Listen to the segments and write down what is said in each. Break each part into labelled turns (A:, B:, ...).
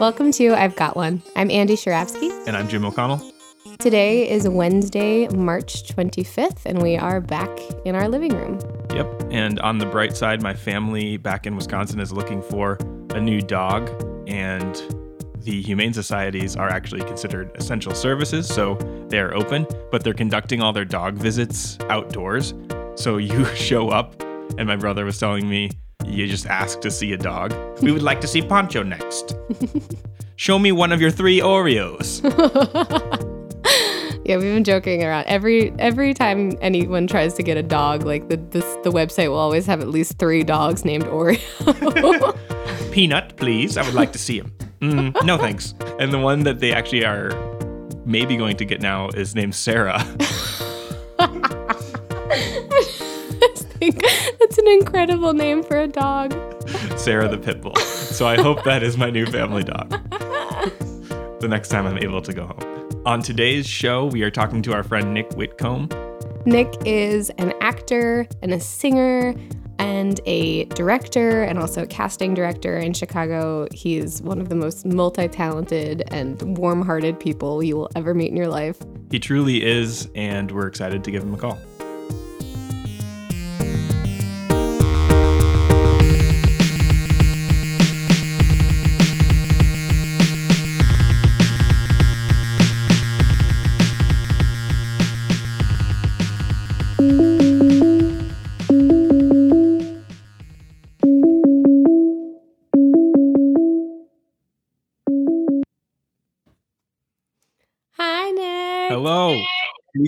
A: Welcome to I've Got One. I'm Andy Sharapsky.
B: And I'm Jim O'Connell.
A: Today is Wednesday, March 25th, and we are back in our living room.
B: Yep. And on the bright side, my family back in Wisconsin is looking for a new dog, and the humane societies are actually considered essential services, so they're open, but they're conducting all their dog visits outdoors. So you show up, and my brother was telling me, you just ask to see a dog. We would like to see Poncho next. Show me one of your three Oreos.
A: yeah, we've been joking around. Every every time anyone tries to get a dog, like the this the website will always have at least three dogs named Oreo.
B: Peanut, please. I would like to see him. Mm, no thanks. And the one that they actually are maybe going to get now is named Sarah.
A: That's an incredible name for a dog.
B: Sarah the Pitbull. So I hope that is my new family dog. the next time I'm able to go home. On today's show, we are talking to our friend Nick Whitcomb.
A: Nick is an actor and a singer and a director and also a casting director in Chicago. He's one of the most multi talented and warm hearted people you will ever meet in your life.
B: He truly is, and we're excited to give him a call.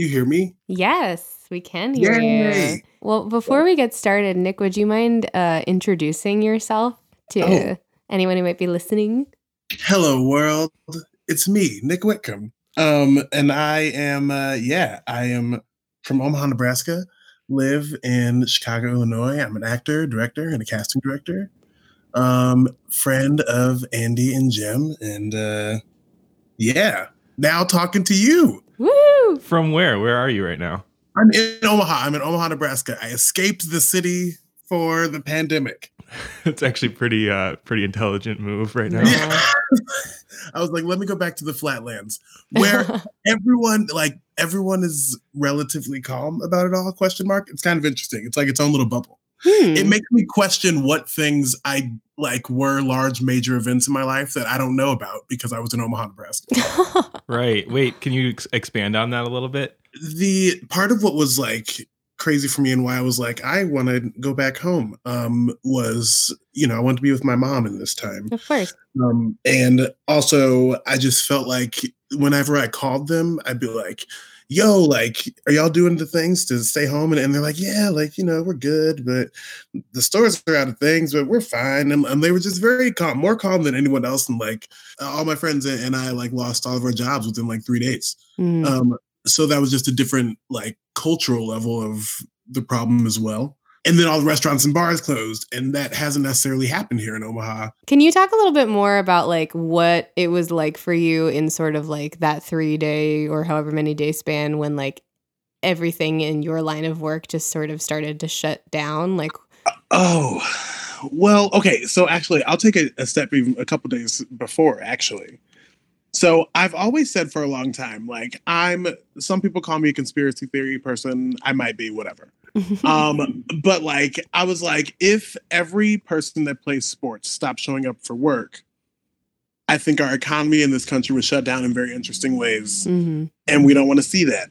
C: Hear me?
A: Yes, we can hear Yay. you. Well, before we get started, Nick, would you mind uh, introducing yourself to oh. anyone who might be listening?
C: Hello, world. It's me, Nick Whitcomb. Um, and I am, uh, yeah, I am from Omaha, Nebraska. Live in Chicago, Illinois. I'm an actor, director, and a casting director. Um, friend of Andy and Jim, and uh, yeah, now talking to you.
A: Woo!
B: From where? Where are you right now?
C: I'm in Omaha. I'm in Omaha, Nebraska. I escaped the city for the pandemic.
B: it's actually pretty uh pretty intelligent move right now.
C: Yeah. I was like, let me go back to the flatlands where everyone like everyone is relatively calm about it all question mark. It's kind of interesting. It's like its own little bubble. Hmm. It makes me question what things I like were large major events in my life that I don't know about because I was in Omaha, Nebraska.
B: right. Wait, can you ex- expand on that a little bit?
C: The part of what was like crazy for me and why I was like, I want to go back home um, was, you know, I want to be with my mom in this time.
A: Of course.
C: Um, and also, I just felt like whenever I called them, I'd be like, yo, like, are y'all doing the things to stay home? And, and they're like, yeah, like, you know, we're good, but the stores are out of things, but we're fine. And, and they were just very calm, more calm than anyone else. And like, all my friends and I like lost all of our jobs within like three days. Mm. Um, so that was just a different like cultural level of the problem as well and then all the restaurants and bars closed and that hasn't necessarily happened here in omaha.
A: Can you talk a little bit more about like what it was like for you in sort of like that three day or however many day span when like everything in your line of work just sort of started to shut down? Like
C: oh well okay so actually i'll take a, a step even a couple days before actually. So I've always said for a long time, like I'm some people call me a conspiracy theory person. I might be, whatever um, but like I was like, if every person that plays sports stopped showing up for work, I think our economy in this country would shut down in very interesting ways, mm-hmm. and we don't want to see that.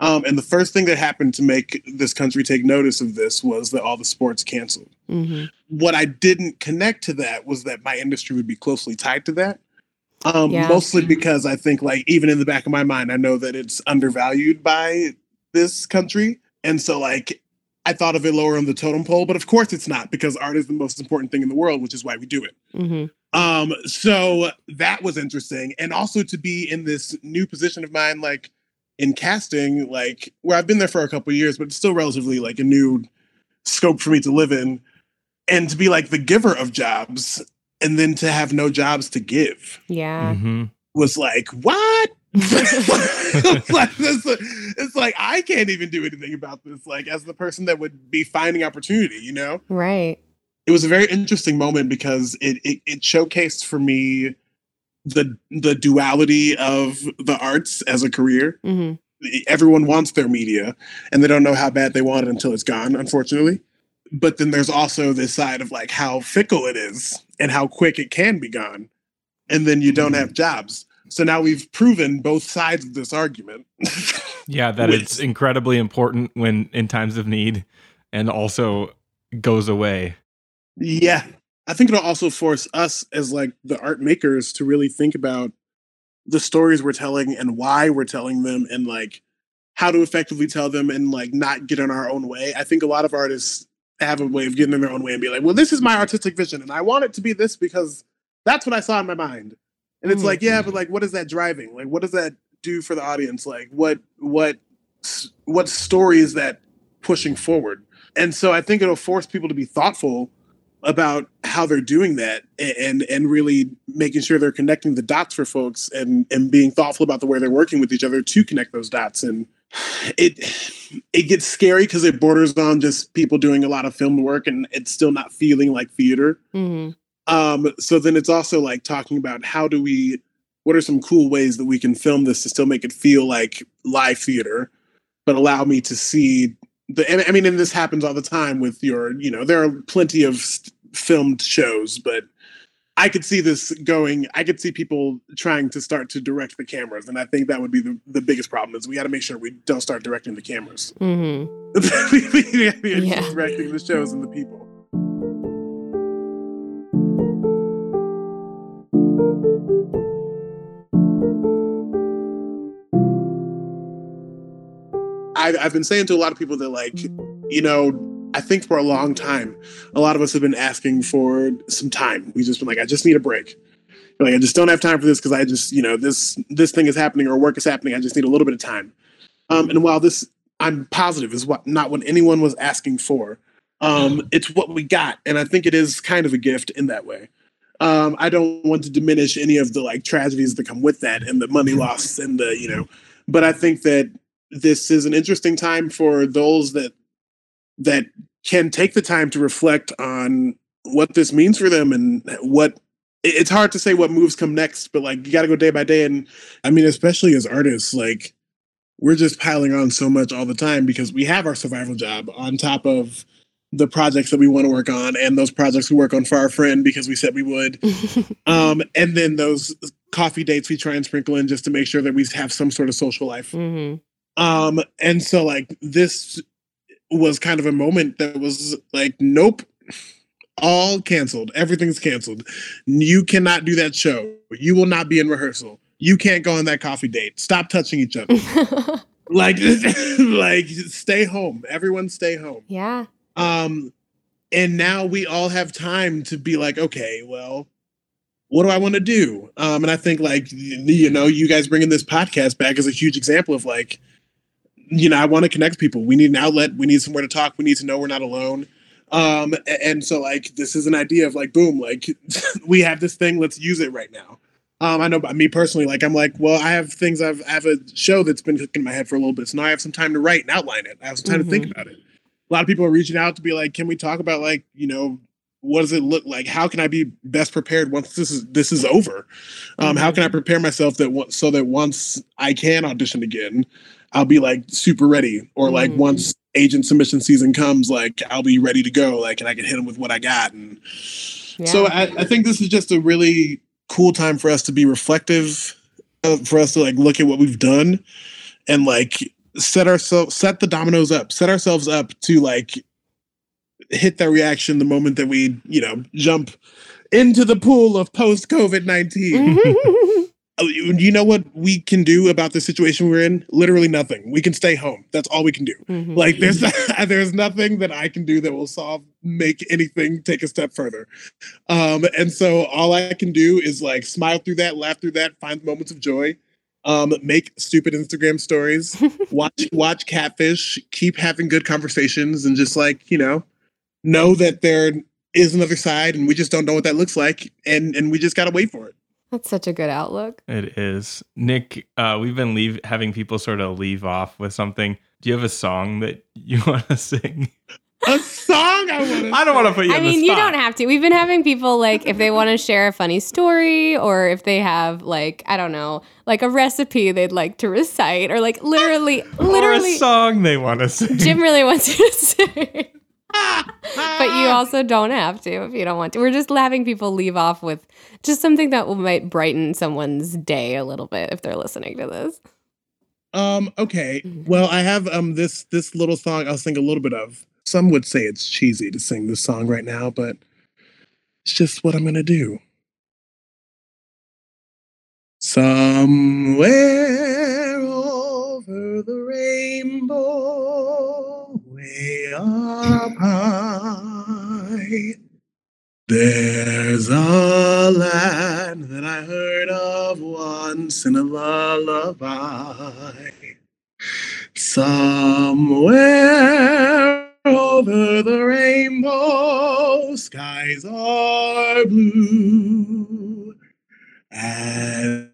C: Um, and the first thing that happened to make this country take notice of this was that all the sports canceled. Mm-hmm. What I didn't connect to that was that my industry would be closely tied to that. Um, yeah. Mostly because I think, like, even in the back of my mind, I know that it's undervalued by this country. And so, like, I thought of it lower on the totem pole, but of course it's not because art is the most important thing in the world, which is why we do it. Mm-hmm. Um, so that was interesting. And also to be in this new position of mine, like in casting, like where I've been there for a couple years, but it's still relatively like a new scope for me to live in. And to be like the giver of jobs and then to have no jobs to give.
A: Yeah. Mm-hmm.
C: Was like, what? it's, like, it's, like, I can't even do anything about this. Like as the person that would be finding opportunity, you know?
A: Right.
C: It was a very interesting moment because it it, it showcased for me the the duality of the arts as a career.
A: hmm
C: Everyone wants their media, and they don't know how bad they want it until it's gone. Unfortunately, but then there's also this side of like how fickle it is and how quick it can be gone, and then you don't
B: Mhm.
C: have jobs. So now we've proven both sides of this argument.
B: Yeah, that it's incredibly important when in times of need and also goes away.
C: Yeah. I think it'll also force us as like the art makers to really think about the stories we're telling and why we're telling them and like how to effectively tell them and like not get in our own way. I think a lot of artists have a way of getting in their own way and be like, well, this is my mm-hmm. artistic vision and I want it to be this because that's what I saw in my mind. And it's
A: Mhm.
C: like, yeah, but like what is that driving? Like what does that do for the audience? Like what what what story is that pushing forward? And so I think it'll force people to be thoughtful about how they're doing that and and really making sure they're connecting the dots for folks and and being thoughtful about the way they're working with each other to connect those dots and it it gets scary because it borders on just people doing a lot of film work and it's still not feeling like theater
A: hmm
C: um so then it's also like talking about how do we what are some cool ways that we can film this to still make it feel like live theater but allow me to see the and, i mean and this happens all the time with your you know there are plenty of st- filmed shows but i could see this going i could see people trying to start to direct the cameras and i think that would be the, the biggest problem is we got to make sure we don't start directing the cameras.
A: Hmm
C: we gotta be
A: Yeah.
C: directing the shows and the people I've, I've been saying to a lot of people that like you know i think for a long time a lot of us have been asking for some time. We've just been like i just need a break. Like i just don't have time for this because i just you know this this thing is happening or work is happening. I just need a little bit of time. Um and while this i'm positive is what not what anyone was asking for um it's what we got. And i think it is kind of a gift in that way. Um i don't want to diminish any of the like tragedies that come with that and the money loss and the you know but i think that this is an interesting time for those that that can take the time to reflect on what this means for them and what it's hard to say what moves come next but like you got to go day by day. And i mean especially as artists like we're just piling on so much all the time because we have our survival job on top of the projects that we want to work on and those projects we work on for our friend because we said we would. Um and then those coffee dates we try and sprinkle in just to make sure that we have some sort of social life.
A: Hmm
C: um, and so like this was kind of a moment that was like, nope, all canceled. Everything's canceled. You cannot do that show. You will not be in rehearsal. You can't go on that coffee date. Stop touching each other. like, like stay home. Everyone stay home.
A: yeah.
C: Um, and now we all have time to be like, okay, well, what do I want to do? Um, and I think like you know, you guys bringing this podcast back is a huge example of like, you know, I want to connect people. We need an outlet. We need somewhere to talk. We need to know we're not alone. Um, and so like this is an idea of like, boom, like we have this thing. Let's use it right now. Um, I know about me personally, like I'm like, well, I have things I've I have a show that's been cooking in my head for a little bit. So now I have some time to write and outline it. I have some time to think about it. A lot of people are reaching out to be like, can we talk about like, you know, what does it look like? How can I be best prepared once this is this is over? Um, how can I prepare myself that so that once I can audition again, I'll be like super ready, or like
A: Mhm.
C: once agent submission season comes, like I'll be ready to go, like and I can hit them with what I got. And so I, I think this is just a really cool time for us to be reflective, uh, for us to like look at what we've done, and like set ourselves set the dominoes up, set ourselves up to like hit that reaction the moment that we you know jump into the pool of post COVID 19. Oh, You know what we can do about the situation we're in? Literally nothing. We can stay home. That's all we can do.
A: Mhm.
C: Like there's there's nothing that I can do that will solve make anything take a step further. Um, and so all I can do is like smile through that, laugh through that, find moments of joy, um, make stupid Instagram stories, watch watch catfish, keep having good conversations, and just like you know, know that there is another side, and we just don't know what that looks like, and and we just gotta wait for it.
A: That's such a good outlook.
B: It is. Nick, uh, we've been leave having people sort of leave off with something. Do you have a song that you want to sing?
C: a song I want to
B: I don't want to put you
A: I
B: in
A: mean,
B: the
A: you don't have to. We've been having people like if they want to share a funny story or if they have like I don't know, like a recipe they'd like to recite or like literally,
B: or a
A: literally.
B: song they want to sing.
A: Jim really wants you to sing. But you also don't have to if you don't want to. We're just having people leave off with just something that will, might brighten someone's day a little bit if they're listening to this.
C: Um, okay. Well, I have um this this little song I'll sing a little bit of. Some would say it's cheesy to sing this song right now, but it's just what I'm gonna do. Somewhere over the rainbow, up high, there's a land that I heard of once in a lullaby. Somewhere over the rainbow, skies are blue. And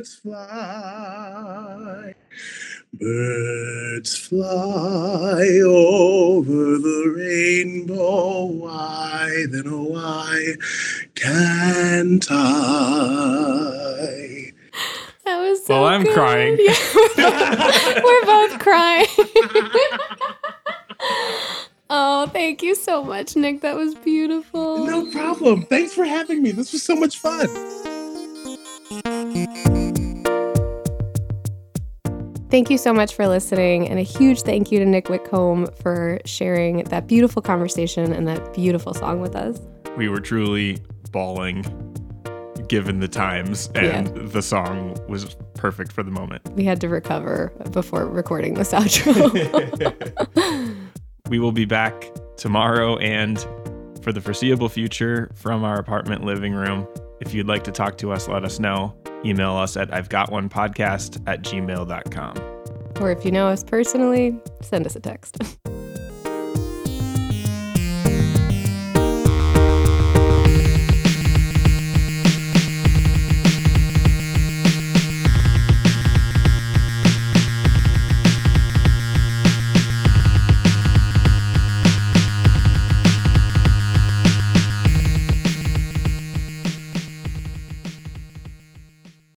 C: bluebirds fly. Birds fly over the rainbow. Why then, oh, why can't I?
A: That was so
B: Well, I'm
A: good.
B: crying.
A: Yeah, we're, both, we're both crying. oh, thank you so much, Nick. That was beautiful.
C: No problem. Thanks for having me. This was so much fun.
A: Thank you so much for listening, and a huge thank you to Nick Whitcomb for sharing that beautiful conversation and that beautiful song with us.
B: we were truly bawling given the times and the song was perfect for the moment.
A: We had to recover before recording this outro.
B: we will be back tomorrow and for the foreseeable future from our apartment living room. If you'd like to talk to us, let us know. Email us at I've got one podcast at gmail.com.
A: or if you know us personally, send us a text.